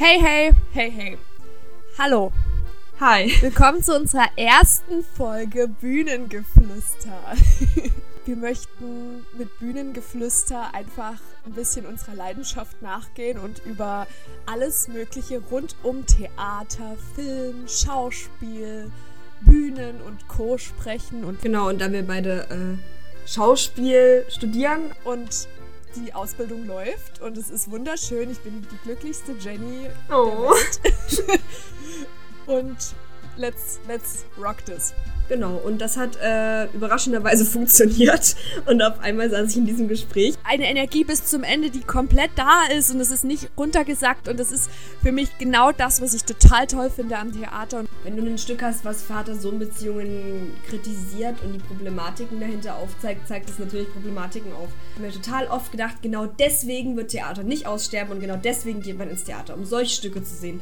Hey, hey, hey, hey. Hallo. Hi. Willkommen zu unserer ersten Folge Bühnengeflüster. Wir möchten mit Bühnengeflüster einfach ein bisschen unserer Leidenschaft nachgehen und über alles Mögliche rund um Theater, Film, Schauspiel, Bühnen und Co. sprechen. Und Genau, und da wir beide äh, Schauspiel studieren und die Ausbildung läuft und es ist wunderschön. Ich bin die glücklichste Jenny Oh. der Welt. und let's, let's rock this. Genau, und das hat äh, überraschenderweise funktioniert. Und auf einmal saß ich in diesem Gespräch. Eine Energie bis zum Ende, die komplett da ist und es ist nicht runtergesackt und das ist für mich genau das, was ich total toll finde am Theater. Und Wenn du ein Stück hast, was Vater-Sohn-Beziehungen kritisiert und die Problematiken dahinter aufzeigt, zeigt es natürlich Problematiken auf. Ich habe mir total oft gedacht, genau deswegen wird Theater nicht aussterben und genau deswegen geht man ins Theater, um solche Stücke zu sehen.